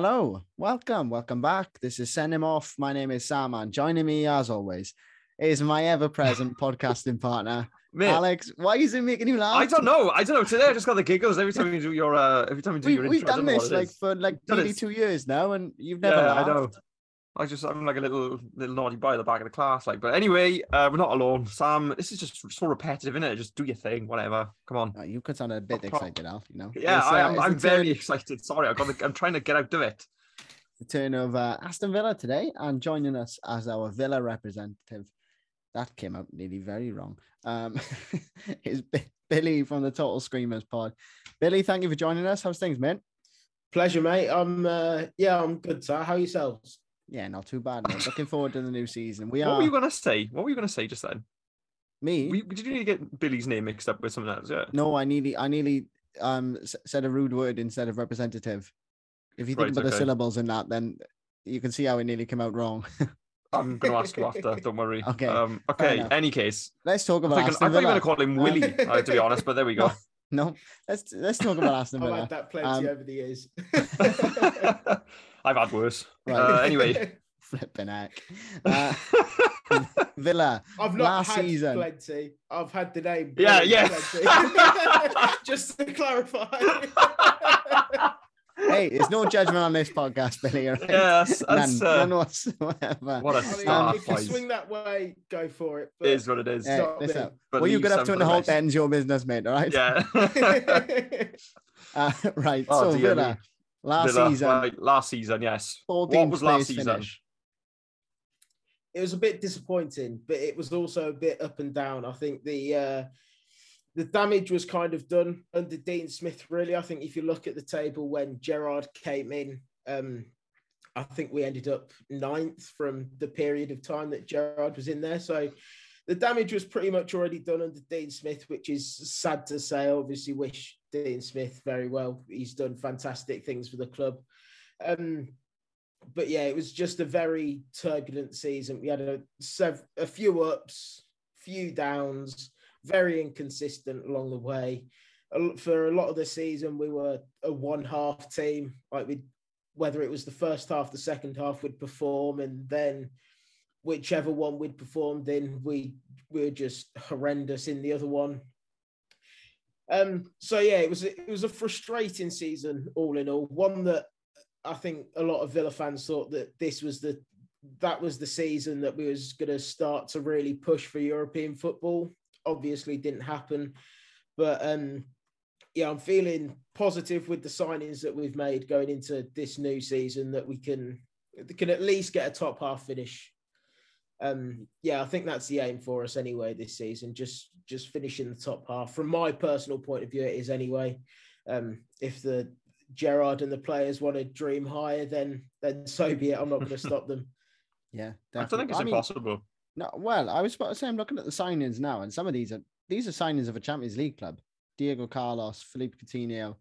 Hello, welcome, welcome back. This is Send Him Off. My name is Sam, and joining me as always is my ever-present podcasting partner, Mate, Alex. Why is it making you laugh? I don't know. I don't know. Today I just got the giggles every time you do your uh every time you do We, your we've intro. Done this like is. for like nearly two years now, and you've never yeah, laughed. I know. I just I'm like a little little naughty boy at the back of the class. Like, but anyway, uh, we're not alone. Sam, this is just so repetitive, isn't it? Just do your thing, whatever. Come on. Uh, you could sound a bit Pro- pro- excited, Alf. You know. Yeah, It's, I uh, am. I'm very turn- excited. Sorry, I got. The, I'm trying to get out of it. the turn of uh, Aston Villa today, and joining us as our Villa representative. That came out nearly very wrong. Um, is Bi- Billy from the Total Screamers pod. Billy, thank you for joining us. How's things, mate? Pleasure, mate. I'm uh yeah, I'm good, sir. How yourselves? Yeah, not too bad. Mate. Looking forward to the new season. We What are were you gonna say? What were you gonna say just then? me. We, did you need to get Billy's name mixed up with something else? Yeah. No, I nearly, I nearly um said a rude word instead of representative. If you think Right, about the syllables in that, then you can see how it nearly came out wrong. I'm gonna ask you after. Don't worry. Okay, Um. Okay. Any case, Let's talk I about thought you Aston were gonna call him Willie. uh, to be honest, but there we go. No, let's let's talk about Aston Villa. I've had that plenty Um, over the years. I've had worse. Right. Uh, anyway, Flipping heck. Uh, Villa. I've not last had season- plenty. I've had the name. Yeah, yeah. Just to clarify. Hey, there's no judgment on this podcast, Billy. all right? yeah, that's, that's, none, uh, none whatsoever. what a I mean, start, if you swing that way, go for it. It is what it is. Hey, listen, me. But what you leave got up to for in the the whole end's your business, mate. All right. Yeah. Uh, right. Oh, so dear me. Villa, last Villa, season, right, last season, yes. What was last season? finish. it was a bit disappointing, but it was also a bit up and down. I think the uh, the damage was kind of done under Dean Smith. Really, I think if you look at the table when Gerrard came in, um, I think we ended up ninth from the period of time that Gerrard was in there. So the damage was pretty much already done under Dean Smith, which is sad to say. Obviously wish Dean Smith very well. He's done fantastic things for the club. Um, but yeah, it was just a very turbulent season. We had a sev- a few ups, few downs, very inconsistent along the way. For a lot of the season, we were a one half team. Like we, whether it was the first half, the second half, would perform, and then whichever one we'd performed in, we, we were just horrendous in the other one. Um, so yeah, it was it was a frustrating season all in all. One that I think a lot of Villa fans thought that this was the that was the season that we was going to start to really push for European football. Obviously, didn't happen, but um, yeah, I'm feeling positive with the signings that we've made going into this new season that we can can at least get a top half finish. Um, yeah, I think that's the aim for us anyway this season. Just just finishing the top half. From my personal point of view, it is anyway. Um, if the Gerrard and the players want to dream higher, then then so be it. I'm not going to stop them. Yeah, I don't think it's I mean, impossible. No, well, I was about to say I'm looking at the signings now, and some of these are these are signings of a Champions League club. Diego Carlos, Philippe Coutinho,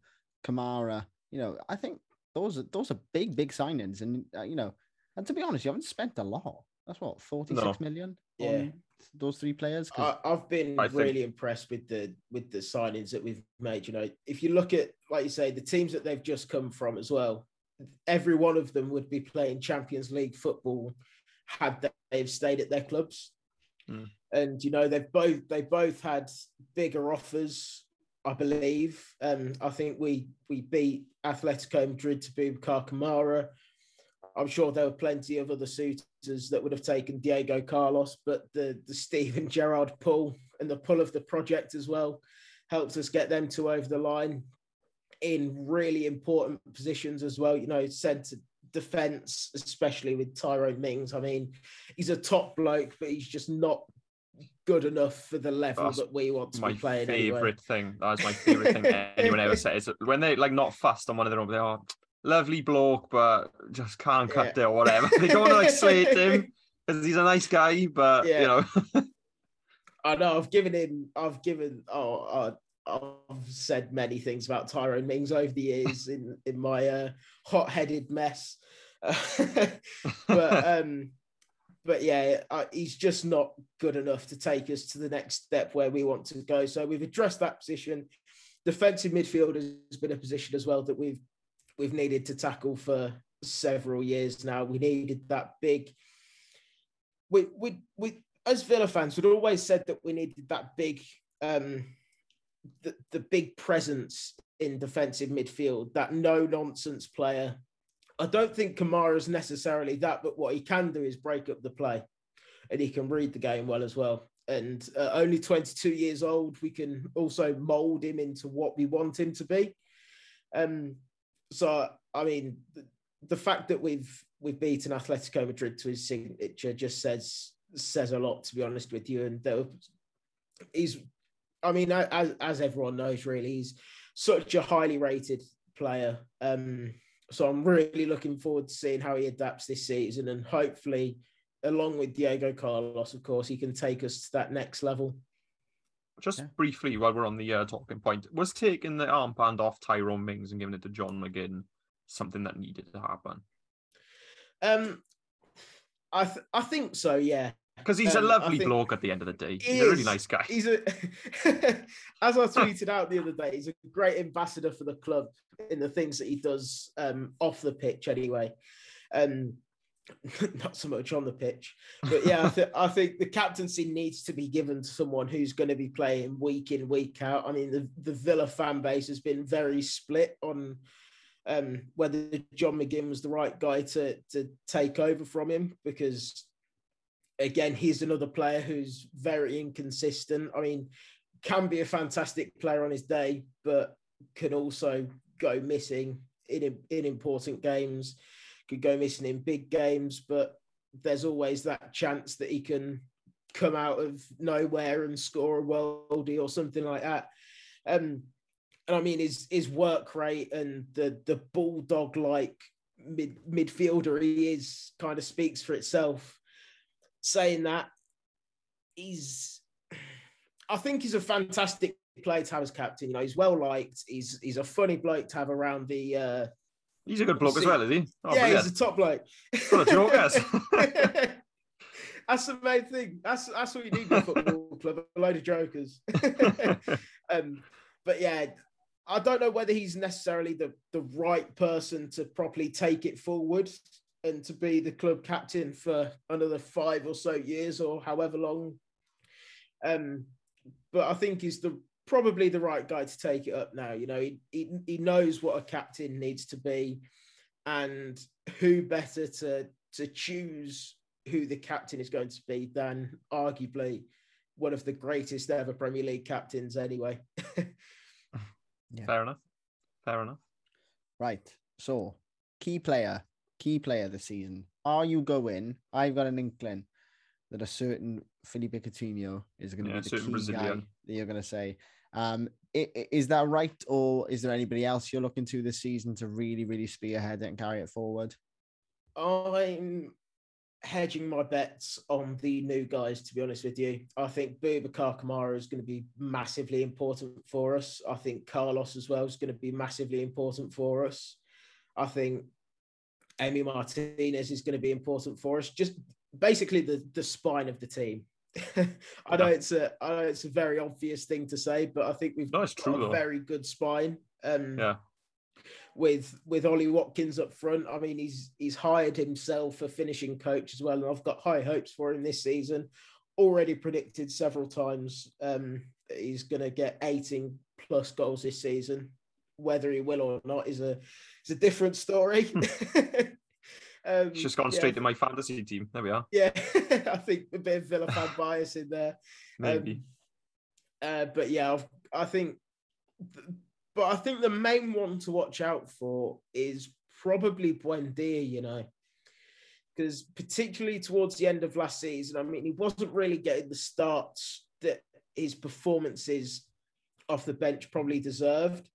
Kamara. You know, I think those are those are big, big signings, and uh, you know, and to be honest, you haven't spent a lot. That's what forty six million No. on Yeah. those three players. I, I've been I think- really impressed with the with the signings that we've made. You know, if you look at like you say, the teams that they've just come from as well, every one of them would be playing Champions League football had they've stayed at their clubs. Mm. And you know, they've both they both had bigger offers, I believe. Um, I think we we beat Atletico Madrid to Boubacar Kamara. I'm sure there were plenty of other suitors that would have taken Diego Carlos, but the the Steven Gerrard pull and the pull of the project as well helped us get them to over the line in really important positions as well. You know, centre defence, especially with Tyrone Mings. I mean, he's a top bloke, but he's just not good enough for the level That's that we want to My be playing. favorite Anyway. thing. That's my favorite thing anyone ever says. When they like not fast on one of their own, they are lovely bloke, but just can't cut Yeah. it or whatever. They don't want to like slate him because he's a nice guy, but Yeah. you know, I know I've given him, I've given, oh, I've said many things about Tyrone Mings over the years in in my uh, hot-headed mess, but um, but yeah, uh, he's just not good enough to take us to the next step where we want to go. So we've addressed that position. Defensive midfield has been a position as well that we've we've needed to tackle for several years now. We needed that big. We we we as Villa fans, we'd always said that we needed that big, um, the the big presence in defensive midfield, that no nonsense player. I don't think Kamara's necessarily that, but what he can do is break up the play, and he can read the game well as well. And uh, only 22 years old, we can also mold him into what we want him to be. Um, so I mean, the, the fact that we've we've beaten Atletico Madrid to his signature just says says a lot, to be honest with you. And there, he's, I mean, as as everyone knows, really, he's such a highly rated player. Um, so I'm really looking forward to seeing how he adapts this season, and hopefully, along with Diego Carlos, of course, he can take us to that next level. Just yeah. briefly, while we're on the uh, talking point, was taking the armband off Tyrone Mings and giving it to John McGinn something that needed to happen? Um, I th- I think so. Yeah. Because he's um, a lovely bloke at the end of the day. He's a really nice guy. He's a, as I tweeted out the other day, he's a great ambassador for the club in the things that he does um, off the pitch, anyway. Um, not so much on the pitch, but yeah, I, th- I, think the captaincy needs to be given to someone who's going to be playing week in, week out. I mean, the, the Villa fan base has been very split on um, whether John McGinn was the right guy to to take over from him because again he's another player who's very inconsistent. I mean, can be a fantastic player on his day, but can also go missing in in important games. Could go missing in big games, but there's always that chance that he can come out of nowhere and score a worldie or something like that. Um, and I mean his his work rate and the the bulldog like mid midfielder he is kind of speaks for itself. Saying that, he's I think he's a fantastic player to have as captain. You know, he's well liked. He's he's a funny bloke to have around the. Uh, he's a good bloke as well, is he? Oh, yeah, brilliant. he's a top bloke. Full of jokers. that's the main thing. That's that's what you need in a football club. A load of jokers. um, but yeah, I don't know whether he's necessarily the, the right person to properly take it forward and to be the club captain for another five or so years or however long. Um, but I think he's the probably the right guy to take it up now. You know, he, he, he knows what a captain needs to be, and who better to to choose who the captain is going to be than arguably one of the greatest ever Premier League captains, anyway. Yeah. Fair enough. Fair enough. Right. So, key player, key player this season. Are you going? I've got an inkling that a certain Philippe Coutinho is going to yeah, be the key Brazilian. guy that you're going to say. Um, is that right, or is there anybody else you're looking to this season to really, really spearhead and carry it forward? I'm hedging my bets on the new guys, to be honest with you. I think Boubacar Kamara is going to be massively important for us. I think Carlos as well is going to be massively important for us. I think Emi Martinez is going to be important for us. Just basically the, the spine of the team. I know it's a I know it's a very obvious thing to say, but I think we've no, got a though. very good spine. Um, yeah with with Ollie Watkins up front. I mean, he's he's hired himself a finishing coach as well, and I've got high hopes for him this season. Already predicted several times um, he's going to get 18 plus goals this season. Whether he will or not is a is a different story. um, just gone straight yeah. to my fantasy team. There we are. Yeah, I think a bit of Villa fan bias in there. Maybe. Um, uh, but yeah, I've, I think but I think the main one to watch out for is probably Buendia, you know, because particularly towards the end of last season, I mean, he wasn't really getting the starts that his performances off the bench probably deserved.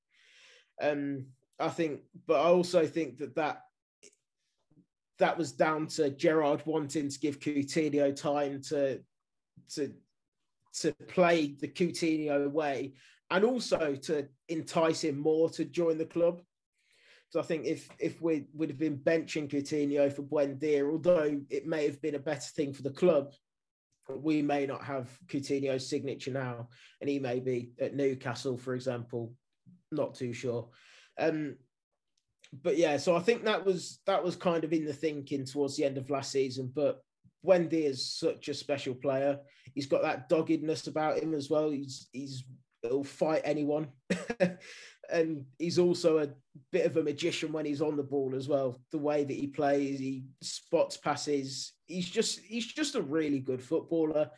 Um, I think, but I also think that that that was down to Gerrard wanting to give Coutinho time to to to play the Coutinho way and also to entice him more to join the club. So I think if if we would have been benching Coutinho for Buendia, although it may have been a better thing for the club, we may not have Coutinho's signature now, and he may be at Newcastle, for example. Not too sure. Um, but yeah, so I think that was that was kind of in the thinking towards the end of last season. But Buendia is such a special player. He's got that doggedness about him as well. He's he's he'll fight anyone. and he's also a bit of a magician when he's on the ball as well. The way that he plays, he spots passes. He's just he's just a really good footballer.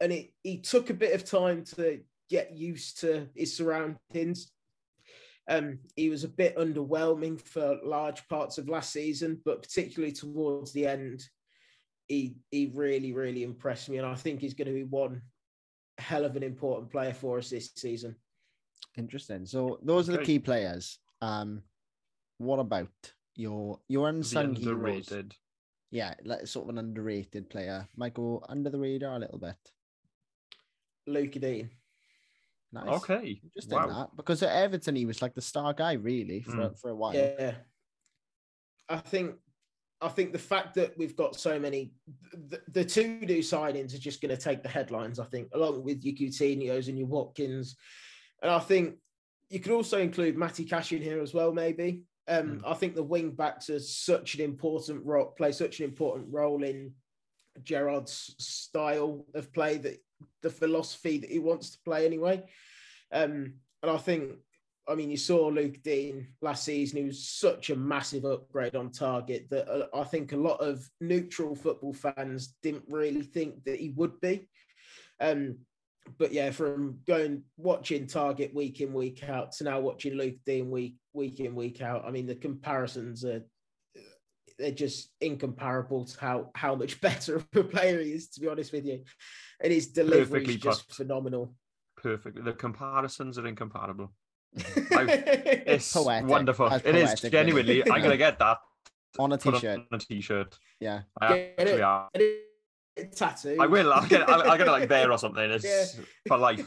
And it he took a bit of time to get used to his surroundings. Um, he was a bit underwhelming for large parts of last season, but particularly towards the end, he he really really impressed me, and I think he's going to be one hell of an important player for us this season. Interesting. So those are the key players. Um, what about your your The unsung heroes? underrated. Yeah, like sort of an underrated player. Might go under the radar a little bit. Lucas Digne. Nice. Okay. Just Wow. that because at Everton he was like the star guy really for Mm. for a while. Yeah. I think I think the fact that we've got so many the, the two new signings are just going to take the headlines, I think, along with your Coutinho's and your Watkins. And I think you could also include Matty Cash in here as well, maybe. Um, I think the wing backs are such an important role, play such an important role in Gerrard's style of play that the philosophy that he wants to play anyway. Um, and I think, I mean, you saw Lucas Digne last season, he was such a massive upgrade on Targett that uh, I think a lot of neutral football fans didn't really think that he would be. Um, but yeah, from going watching Targett week in week out to now watching Lucas Digne week week in week out, I mean the comparisons are they're just incomparable to how how much better of a player he is. To be honest with you, and his delivery Perfectly is just put. phenomenal. Perfect. The comparisons are incomparable. It's Poetic. wonderful. That's It is poetic, genuinely. really. I'm gonna get that. On a Put t-shirt. on a t-shirt. Yeah. I Get actually am. tattoo. I will. I'll get. I'll, I'll get it like there or something. It's Yeah. for life.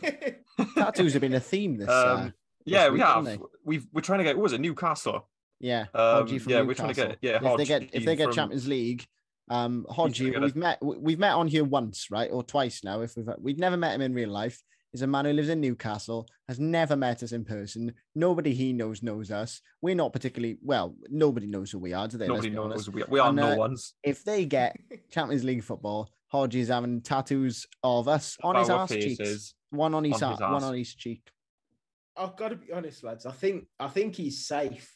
Tattoos have been a theme this. uh, Um, yeah, we week, haven't have. We've. We're trying to get. What was it? Newcastle. Yeah. Um, Hodgie from yeah, we're trying to get. Yeah, if they get if they get from- Champions League, um, gonna Hodgie, we've met we- we've met on here once, right, or twice now. If we've we've never met him in real life. He's a man who lives in Newcastle, has never met us in person. Nobody he knows knows us. We're not particularly well. Nobody knows who we are, do they? Nobody be honest. knows. We, we are And, no uh, ones. If they get Champions League football, Hodgie's having tattoos of us on his Our arse cheeks. One on his, on ar- his one on each cheek. I've got to be honest, lads. I think I think he's safe.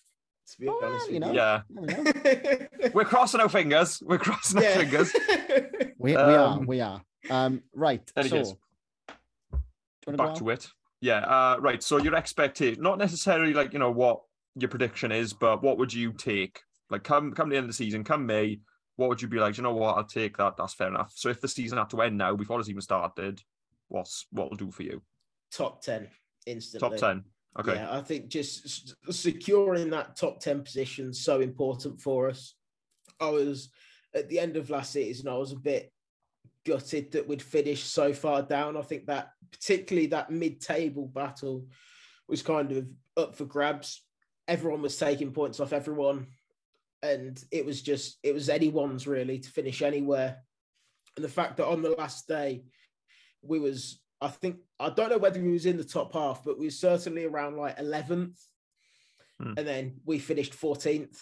To be Oh, well, you know. Yeah, know. we're crossing our fingers. We're crossing our fingers. We, we are, Um, we are. Um, right. So, do anyways, you want to back to it. Yeah. Uh, right. So your expectation, not necessarily like you know what your prediction is, but what would you take? Like come come the end of the season, come May, what would you be like? "Do You know what? I'll take that. That's fair enough. So if the season had to end now before it's even started, what's what will do for you? top ten instantly. Top ten. Okay. Yeah, I think just securing that top 10 position is so important for us. I was at the end of last season, I was a bit gutted that we'd finished so far down. I think that particularly that mid-table battle was kind of up for grabs. Everyone was taking points off everyone. And it was just it was anyone's really to finish anywhere. And the fact that on the last day we was I think I don't know whether he was in the top half, but we were certainly around like 11th. Hmm. And then we finished 14th.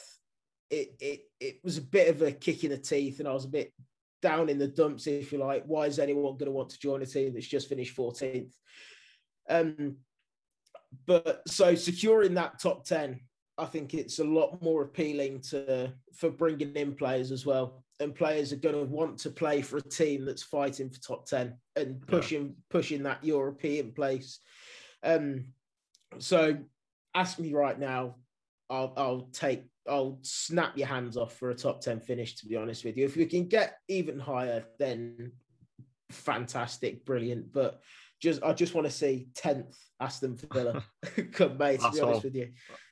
It it it was a bit of a kick in the teeth, and I was a bit down in the dumps, if you like. Why is anyone going to want to join a team that's just finished 14th? Um, but so securing that top 10, I think it's a lot more appealing to for bringing in players as well. And players are going to want to play for a team that's fighting for top 10 and pushing pushing that European place. Um, so ask me right now, I'll I'll take I'll snap your hands off for a top 10 finish, to be honest with you. If we can get even higher, then fantastic, brilliant. But just I just want to see 10th Aston Villa come May, to That's be honest all. with you.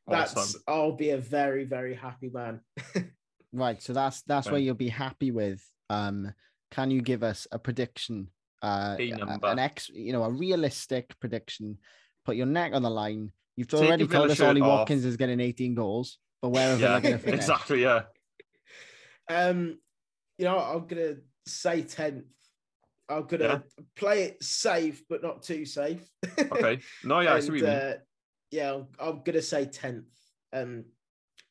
That's Awesome. I'll be a very, very happy man. Right. So that's that's where you'll be happy with. Um, can you give us a prediction? Uh, A a- number. an ex, you know, a realistic prediction. Put your neck on the line. You've Take already told us Ollie off. Watkins is getting 18 goals, but where are Villa Yeah. going to finish? Exactly. Yeah. Um, you know, I'm gonna say 10th. I'm gonna play it safe, but not too safe. Okay. No. Yeah. I see what you And, mean. uh, yeah, I'm, I'm gonna say tenth. Um,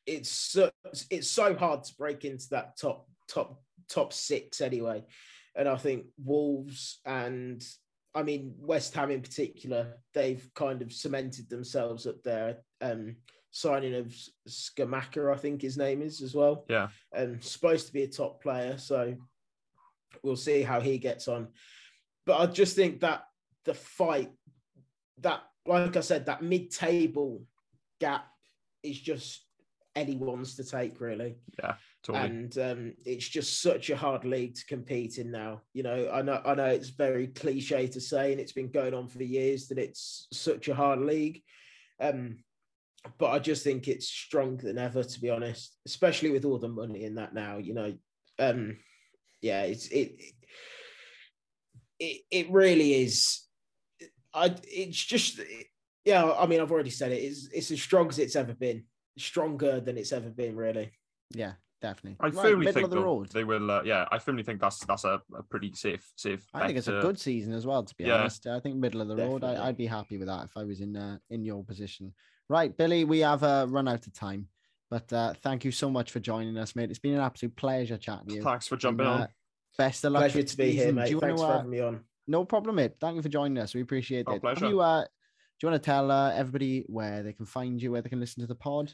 it's so, it's so hard to break into that top top top six anyway. And I think Wolves and I mean West Ham in particular, they've kind of cemented themselves up there. Um, signing of Scamacca, I think his name is as well. Yeah. And supposed to be a top player. So we'll see how he gets on. But I just think that the fight, that, like I said, that mid table gap is just anyone's to take, really. Yeah. Totally. And um, it's just such a hard league to compete in now. You know, I know, I know it's very cliche to say, and it's been going on for years that it's such a hard league. Um, but I just think it's stronger than ever, to be honest, especially with all the money in that now. You know, um, yeah, it's it, it, it really is. I, it's just, yeah. I mean, I've already said it. It's it's as strong as it's ever been, stronger than it's ever been, really. Yeah, definitely. I Right, firmly middle think of the road. they will. Uh, yeah, I firmly think that's that's a, a pretty safe safe. I think bet it's a good season as well. To be Yeah. honest, I think middle of the road. Definitely. I, I'd be happy with that if I was in uh, in your position. Right, Billy, we have uh, run out of time, but uh, thank you so much for joining us, mate. It's been an absolute pleasure chatting to you. Thanks for jumping And, on. uh, Best of luck. Pleasure for to the be here, mate. Do you Thanks wanna, for uh, having me on. No problem, mate. Thank you for joining us. We appreciate Our it. Have pleasure. You, uh, do you want to tell uh, everybody where they can find you, where they can listen to the pod?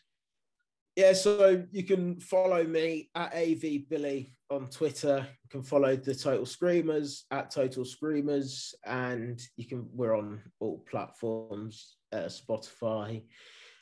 Yeah, so you can follow me at AV Billy on Twitter. You can follow the Total Screamers at Total Screamers, and you can we're on all platforms, uh, Spotify,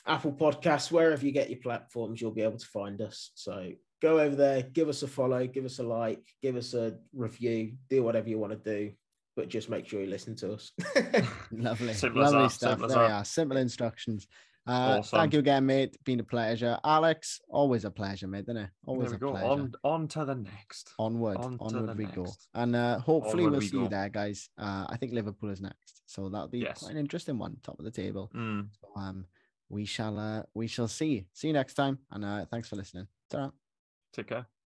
Apple Podcasts, wherever you get your platforms, you'll be able to find us. So go over there, give us a follow, give us a like, give us a review, do whatever you want to do, but just make sure you listen to us. Lovely, Simple lovely that, stuff. simple there we are. Simple instructions. Uh, Awesome. Thank you again, mate. Been a pleasure. Alex, always a pleasure, mate. Isn't it? Always a go. pleasure. On on to the next. Onward, On onward we go, and uh, hopefully Onward we'll we see you there, guys. Uh, I think Liverpool is next, so that'll be Yes. quite an interesting one, top of the table. Mm. So, um, we shall, uh, we shall see. See you next time, and uh, thanks for listening. ta Take care.